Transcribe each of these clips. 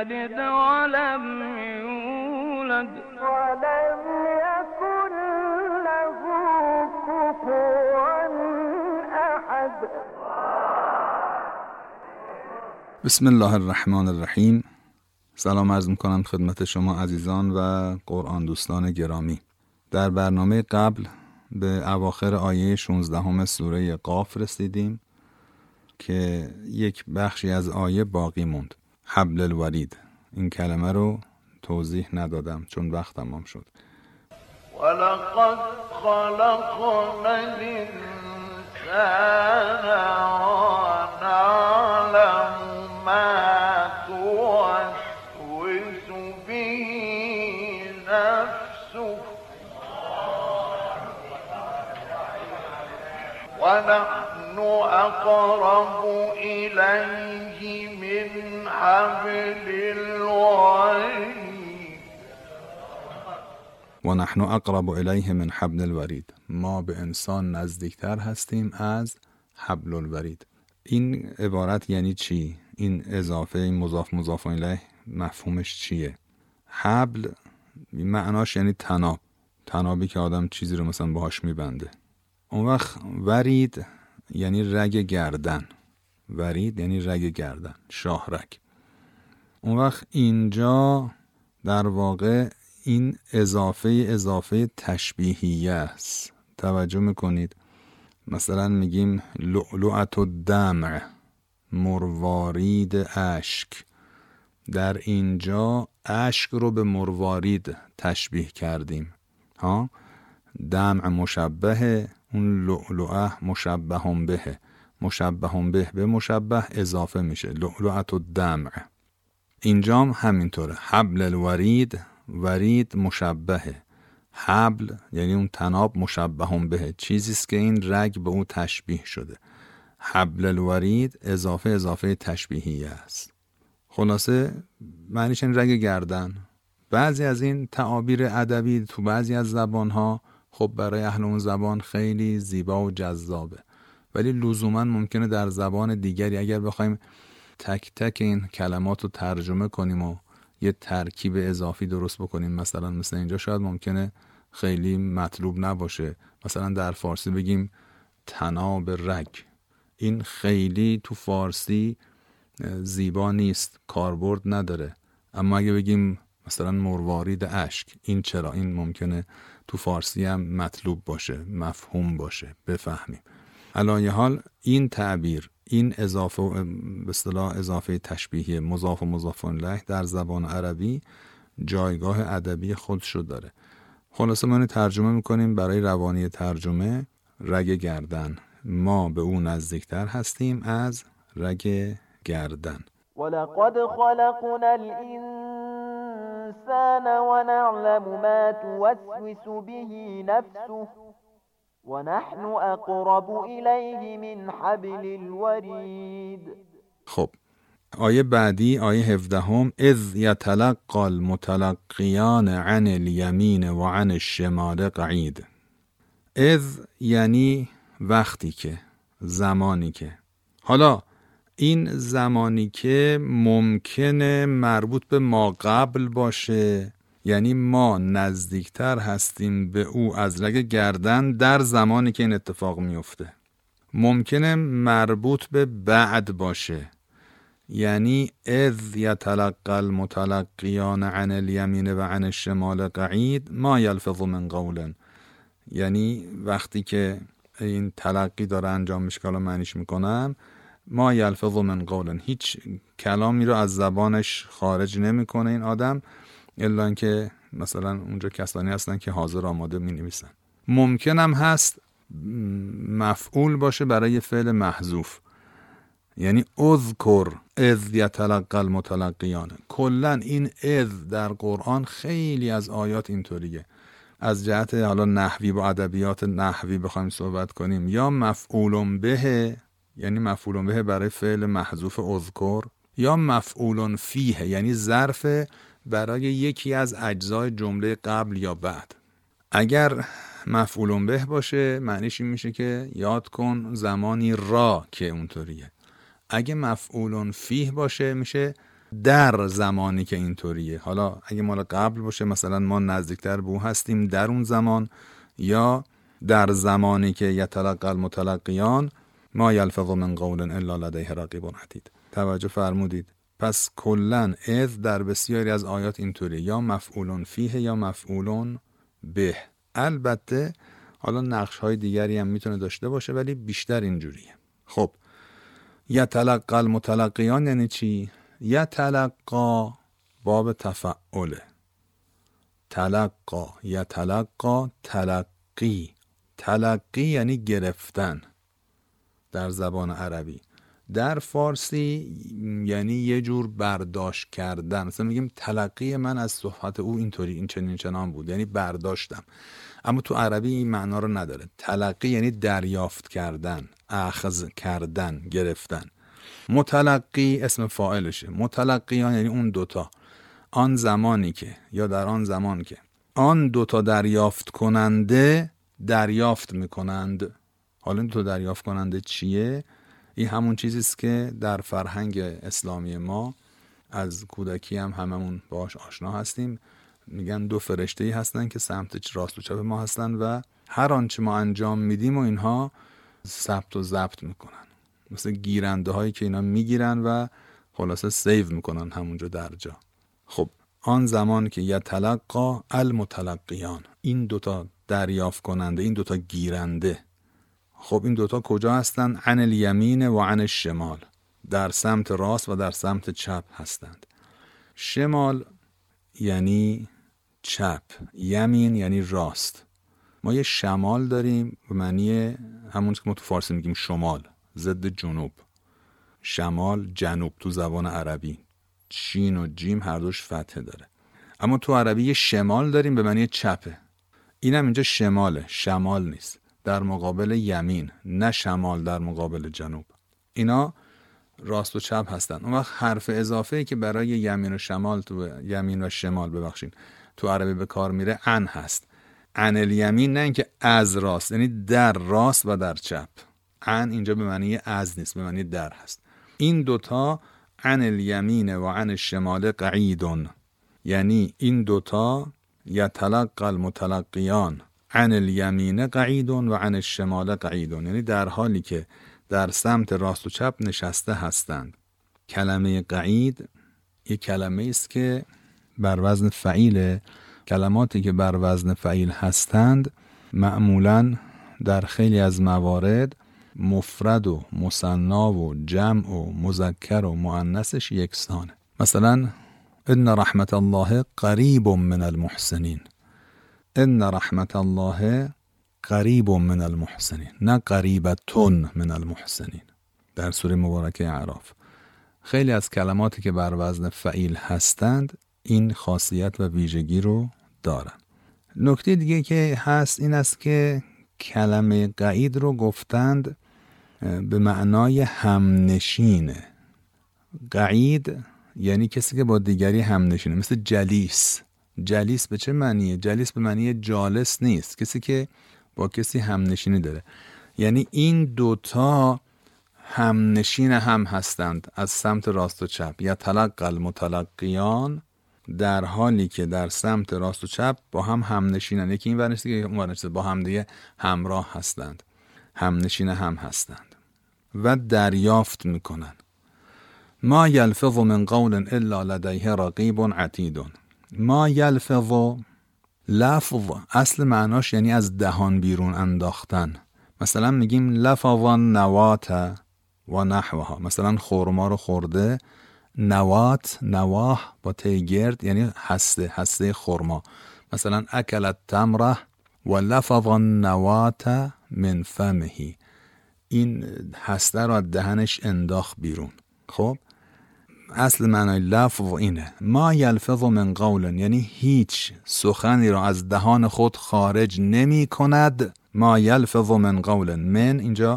يلد ولم يولد. ولم يكن له كفوا أحد. بسم الله الرحمن الرحیم. سلام عرض می‌کنم خدمت شما عزیزان و قرآن دوستان گرامی. در برنامه قبل به اواخر آیه 16 همه سوره قاف رسیدیم که یک بخشی از آیه باقی موند. حبل الورید این کلمه رو توضیح ندادم چون وقت تمام شد. ولقد خلقنا الإنسان ونعلم ما توسوس به نفسه. ونحن أقرب إليه و نحن اقرب الیه من حبل الورید. ما به انسان نزدیکتر هستیم از حبل الورید. این عبارت یعنی چی؟ این اضافه این مضاف مضاف الیه مفهومش چیه؟ حبل معناش یعنی تناب. تنابی که آدم چیزی رو مثلا باهاش میبنده. اون وقت ورید یعنی رگ گردن. ورید یعنی رگ گردن شاهرگ اون وقت اینجا در واقع این اضافه اضافه تشبیهیه است. توجه می‌کنید. مثلا میگیم لعلعت و دمع مروارید اشک. در اینجا اشک رو به مروارید تشبیه کردیم. ها؟ دمع مشبه اون لعلعه مشبه هم به مشبه به به مشبه اضافه میشه. لعلعت و دمع اینجام همینطوره. حبل الورید ورید مشبهه. حبل یعنی اون تناب مشبه هم به. چیزیست که این رگ به اون تشبیه شده. حبل الورید اضافه اضافه تشبیهی است. خلاصه معنیش این رگ گردن. بعضی از این تعابیر ادبی تو بعضی از زبانها خب برای اهل اون زبان خیلی زیبا و جذابه. ولی لزوما ممکنه در زبان دیگری اگر بخوایم تک تک این کلمات رو ترجمه کنیم و یه ترکیب اضافی درست بکنیم مثلا مثل اینجا شاید ممکنه خیلی مطلوب نباشه. مثلا در فارسی بگیم تناب رگ. این خیلی تو فارسی زیبا نیست کاربرد نداره. اما اگه بگیم مثلا مروارید اشک این چرا؟ این ممکنه تو فارسی هم مطلوب باشه مفهوم باشه بفهمیم. الان حال این تعبیر این اضافه به اصطلاح اضافه تشبیهی مضاف و مضاف له در زبان عربی جایگاه ادبی خودشو داره. خلاصه ما ترجمه می‌کنیم برای روانی ترجمه رگ گردن. ما به اون نزدیکتر هستیم از رگ گردن. ولقد خلقنا الإنسان ونعلم ما توسوس به نفسه. ونحن اقرب الیه من حبل الورید خب آیه بعدی آیه 17 هم اذ یتلقى المتلقیان عن الیمین و عن الشمال قعید. اذ یعنی وقتی که زمانی که. حالا این زمانی که ممکنه مربوط به ما قبل باشه یعنی ما نزدیکتر هستیم به او از رگ گردن در زمانی که این اتفاق میفته ممکنه مربوط به بعد باشه. یعنی اذ یتلقى المتلقیان عن الیمین و عن الشمال قعید ما یلفظ من قول یعنی وقتی که این تلقی داره انجام میشه که معنیش می‌کنم ما یلفظ من قول هیچ کلامی رو از زبانش خارج نمی‌کنه این آدم. الا اینکه مثلا اونجا کسانی هستن که حاضر آماده می نویسن ممکنم هست مفعول باشه برای فعل محذوف. یعنی اذکر اذ یتلقى المتلقیان کلا این اذ در قرآن خیلی از آیات اینطوریه. از جهت حالا نحوی با ادبیات نحوی بخوایم صحبت کنیم. یا مفعول به یعنی مفعول به برای فعل محذوف اذکر یا مفعول فیه یعنی ظرف برای یکی از اجزای جمله قبل یا بعد. اگر مفعول به باشه معنیش این میشه که یاد کن زمانی را که اونطوریه. اگه مفعول فیه باشه میشه در زمانی که اینطوریه. حالا اگه مال قبل باشه مثلا ما نزدیکتر به او هستیم در اون زمان یا در زمانی که یتلقى المتلقیان ما یلفظ من قول الا لدیه رقیب عتید. توجه فرمودید. پس کلا اذ در بسیاری از آیات اینطوری یا مفعول فیه یا مفعول به. البته حالا نقش های دیگری هم می‌تونه داشته باشه ولی بیشتر اینجوریه. خب. یتلقى المتلقیان یعنی چی؟ یتلقا باب تفعله. تلقا یتلقا تلقی. تلقی یعنی گرفتن. در زبان عربی. در فارسی یعنی یه جور برداشت کردن. مثلا میگیم تلقی من از صحبت او اینطوری این چنین چنان بود. یعنی برداشتم. اما تو عربی این معنا رو نداره. تلقی یعنی دریافت کردن اخذ کردن گرفتن. متلقی اسم فاعلشه. متلقیان یعنی اون دوتا. آن زمانی که یا در آن زمان که. آن دوتا دریافت کننده دریافت می‌کنند. حالا این تو دریافت کننده چیه؟ این همون چیزی است که در فرهنگ اسلامی ما از کودکی هم هممون باش آشنا هستیم. میگن دو فرشته ای هستن که سمت راست و چپ ما هستن و هر آنچه ما انجام میدیم و اینها ثبت و ضبط می‌کنن. مثل گیرنده هایی که اینا می‌گیرن و خلاصه سیو می‌کنن همونجا در جا خب آن زمان که یتلقا المتلقیان این دوتا دریافت کننده این دوتا گیرنده خب این دوتا کجا هستند عن الیمین و عن الشمال. در سمت راست و در سمت چپ هستند. شمال یعنی چپ. یمین یعنی راست. ما یه شمال داریم به معنی همون که ما تو فارسی میگیم شمال ضد جنوب. شمال جنوب تو زبان عربی. چین و جیم هر دوش فتحه داره. اما تو عربی یه شمال داریم به معنی چپه. اینم اینجا شماله. شمال نیست. در مقابل یمین نه شمال در مقابل جنوب. اینا راست و چپ هستن. اون وقت حرف اضافه ای که برای یمین و شمال تو یمین و شمال ببخشین تو عربی به کار میره ان هست. ان الیمین نه اینکه از راست یعنی در راست و در چپ. ان اینجا به معنی از نیست به معنی در هست. این دوتا عن الیمین و عن الشمال قعیدون. یعنی این دوتا یتلقى المتلقیان. عن الیمین قعیدون و عن الشمال قعیدون. یعنی در حالی که در سمت راست و چپ نشسته هستند. کلمه قعید یک کلمه است که بر وزن فعیل کلماتی که بر وزن فعیل هستند معمولا در خیلی از موارد مفرد و مصنا و جمع و مذکر و مؤنثش یکسانه. مثلا ان رحمت الله قریب من المحسنین. ان رحمت الله قریب من المحسنین نه قریبتون من المحسنین در سوره مبارکه اعراف. خیلی از کلماتی که بر وزن فعیل هستند این خاصیت و ویژگی رو دارن. نکته دیگه که هست این است که کلمه قعید رو گفتند به معنای همنشینه قعید یعنی کسی که با دیگری همنشینه مثل جلیس. جلیس به چه معنیه؟ جلیس به معنی جالس نیست. کسی که با کسی همنشینی داره. یعنی این دوتا همنشین هم هستند از سمت راست و چپ. یا تلق المتلقیان در حالی که در سمت راست و چپ با هم همنشینن. یکی این ورنشته که اون با هم دیگه همراه هستند. همنشین هم هستند. و دریافت می‌کنن. ما یلفظ من قول الا لدیه رقیب عتیدون ما یلفظ لفظ اصل معناش یعنی از دهان بیرون انداختن. مثلا میگیم لفظ نوات و نحوها. مثلا خورما رو خورده نوات نواه با تیگرد یعنی هسته هسته خورما مثلا اکلت تمره و لفظ النوات من فمهی این هسته را دهنش انداخت بیرون. خب؟ اصل معنای لفظ اینه. ما یلفظ من قول یعنی هیچ سخنی را از دهان خود خارج نمی کند. ما یلفظ من قول من اینجا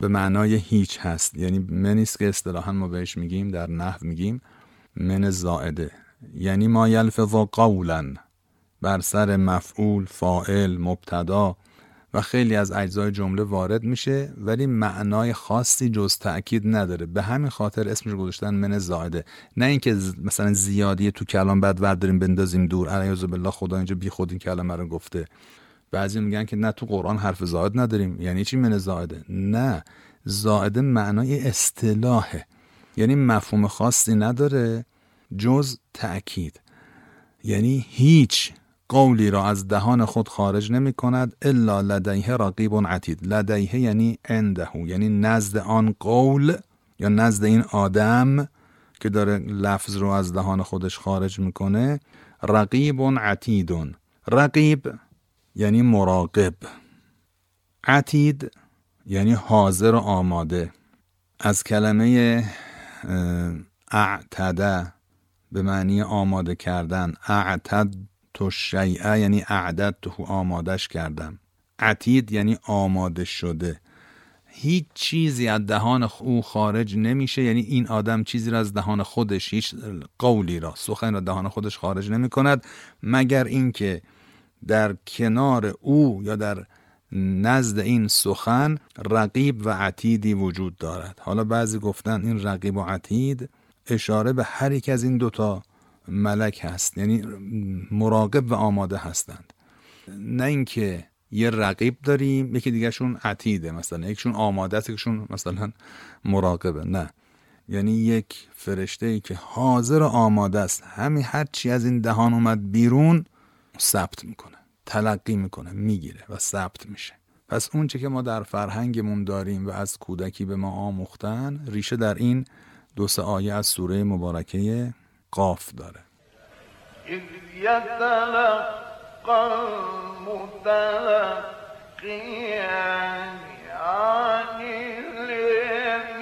به معنای هیچ هست. یعنی منی است که اصطلاحا ما بهش میگیم در نحو میگیم. من زائده. یعنی ما یلفظ قولا بر سر مفعول فاعل مبتدا. و خیلی از اجزای جمله وارد میشه ولی معنای خاصی جز تأکید نداره. به همین خاطر اسمش گذاشتن من زائده. نه اینکه مثلا زیادی تو کلام بعد ورداریم بندازیم دور. علیه بالله خدا اینجا بی خود این کلمه رو گفته. بعضی میگن که نه تو قرآن حرف زائد نداریم. یعنی چی من زائده؟ نه. زائده معنای اصطلاحه. یعنی مفهوم خاصی نداره جز تأکید. یعنی هیچ. قولی را از دهان خود خارج نمی کند الا لدیه رقیب عتید. لدیه یعنی عنده یعنی نزد آن قول یا نزد این آدم که داره لفظ رو از دهان خودش خارج می‌کنه. رقیب عتید. رقیب یعنی مراقب. عتید یعنی حاضر و آماده. از کلمه اعتده به معنی آماده کردن. اعتد تو شیعه یعنی اعدد تو آمادش کردم. عتید یعنی آماده شده. هیچ چیزی از دهان او خارج نمیشه یعنی این آدم چیزی را از دهان خودش هیچ قولی را سخن را دهان خودش خارج نمی کند مگر اینکه در کنار او یا در نزد این سخن رقیب و عتیدی وجود دارد. حالا بعضی گفتن این رقیب و عتید اشاره به هر یک از این دوتا ملک هست یعنی مراقب و آماده هستند. نه اینکه یه رقیب داریم یکی دیگهشون عتیده مثلا یکشون آماده است یکشون مثلا مراقبه نه. یعنی یک فرشته ای که حاضر و آماده است همین هر چی از این دهان اومد بیرون ثبت می‌کنه تلقی می‌کنه می‌گیره و ثبت میشه. پس اون چه که ما در فرهنگمون داریم و از کودکی به ما آموختن ریشه در این دو سه آیه از سوره مبارکه قاف داره. إذ يتلقى المتلقيان عن الإنسان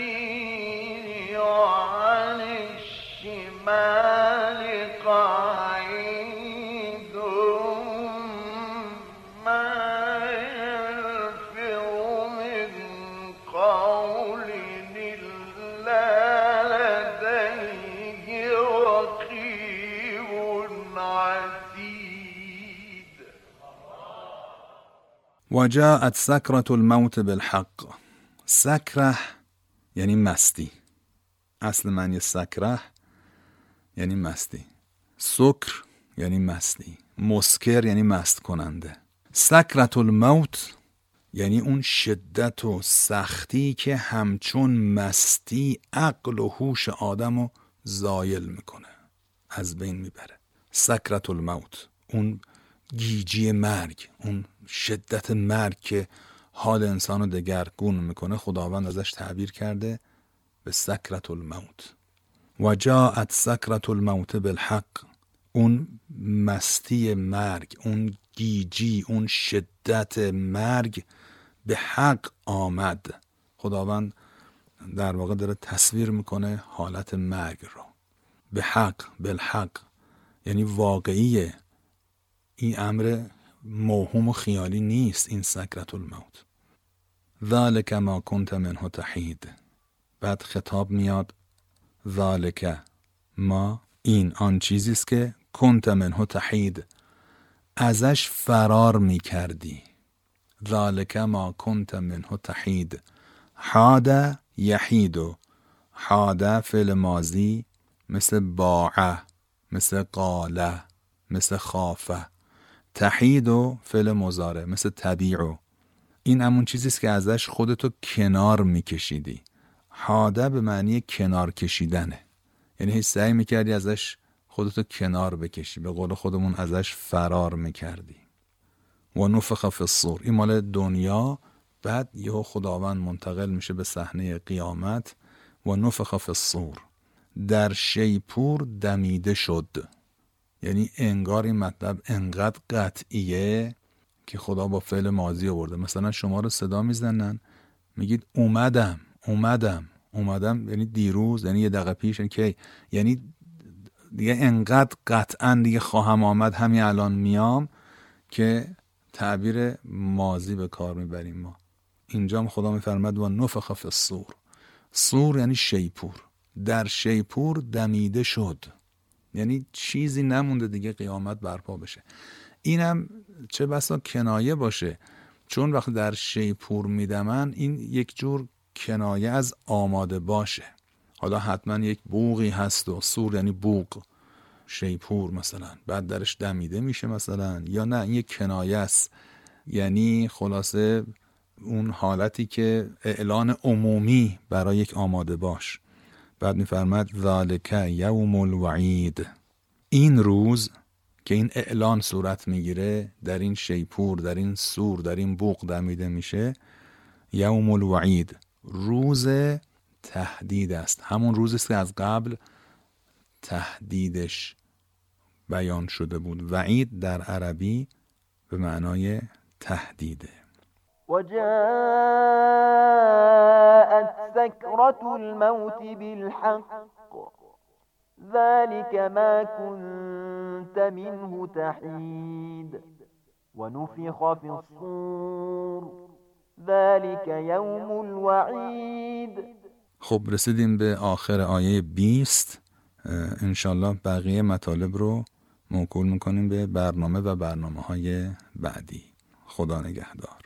وجاءت سکرة الموت بالحق. سکره یعنی مستی. اصل معنی سکره یعنی مستی. سکر یعنی مستی. مسکر یعنی مست کننده. سکرت الموت یعنی اون شدت و سختی که همچون مستی عقل و هوش آدم رو زایل می‌کنه. از بین می‌بره. سكرة الموت. اون گیجی مرگ اون شدت مرگ که حال انسان رو دگرگون می‌کنه خداوند ازش تعبیر کرده به سكرة الموت. وجاءت سكرة الموت بالحق. اون مستی مرگ اون گیجی اون شدت مرگ به حق آمد. خداوند در واقع داره تصویر می‌کنه حالت مرگ رو. به حق بالحق. یعنی واقعیه این امر موهوم و خیالی نیست این سکرت الموت ذالک ما کنت منه تحید. بعد خطاب میاد ذالک ما این آن چیزی است که کنت منه تحید. ازش فرار می کردی ذالک ما کنت منه تحید. حاد یحید حاد فعل مازی مثل باعه مثل قاله مثل خافه. تحید و فعل مزاره مثل طبیع و این همون چیزی است که ازش خودتو کنار میکشیدی. حاده به معنی کنار کشیدنه. یعنی هیچ سعی می‌کردی ازش خودتو کنار بکشی به قول خودمون ازش فرار می‌کردی. و نفخ فی الصور. این مال دنیا بعد یهو خداوند منتقل میشه به صحنه قیامت. و نفخ فی الصور. در شیپور دمیده شد. یعنی انگار این مطلب انقدر قطعیه که خدا با فعل ماضی آورده. مثلا شما رو صدا می‌زنن میگید اومدم اومدم اومدم. یعنی دیروز یعنی یه دقیقه پیش یعنی که یعنی دیگه انقدر قطعا دیگه خواهم آمد همین الان میام که تعبیر ماضی به کار می‌بریم ما. اینجا خدا میفرمد و نفخ فی سور یعنی شیپور. در شیپور دمیده شد. یعنی چیزی نمونده دیگه قیامت برپا بشه. اینم چه بسا کنایه باشه. چون وقتی در شیپور میدمن این یک جور کنایه از آماده باشه. حالا حتما یک بوغی هست و سور یعنی بوغ. شیپور مثلا. بعد درش دمیده میشه مثلا. یا نه این یک کنایه است. یعنی خلاصه اون حالتی که اعلان عمومی برای یک آماده باش. بعد میفرمد ذالک یوم الوعید. این روز که این اعلان صورت می‌گیره در این شیپور در این سور در این بوق دمیده میشه یوم الوعید. روز تهدید است. همون روزی است که از قبل تهدیدش بیان شده بود. وعید در عربی به معنای تهدیده. وجاءت سكرة الموت بالحق. ذلك ما كنت منه تحيد. ونفخ في الصور. ذلك يوم الوعید خب رسیدیم به آخر آیه 20 انشالله بقیه مطالب رو موکول می‌کنیم به برنامه و برنامه های بعدی. خدا نگهدار.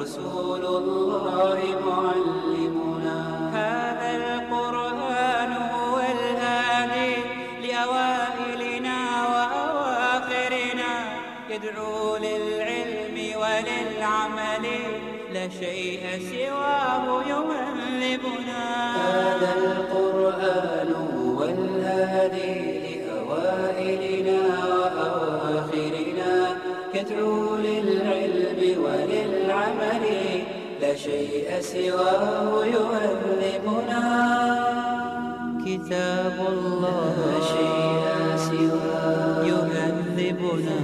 ورسول الله معلمنا. هذا القرآن هو الهادي لأوائلنا وأواخرنا. يدعو للعلم وللعمل. لا شيء سواه شيء سواه يهذبنا كتاب الله لا شيء سواه يهذبنا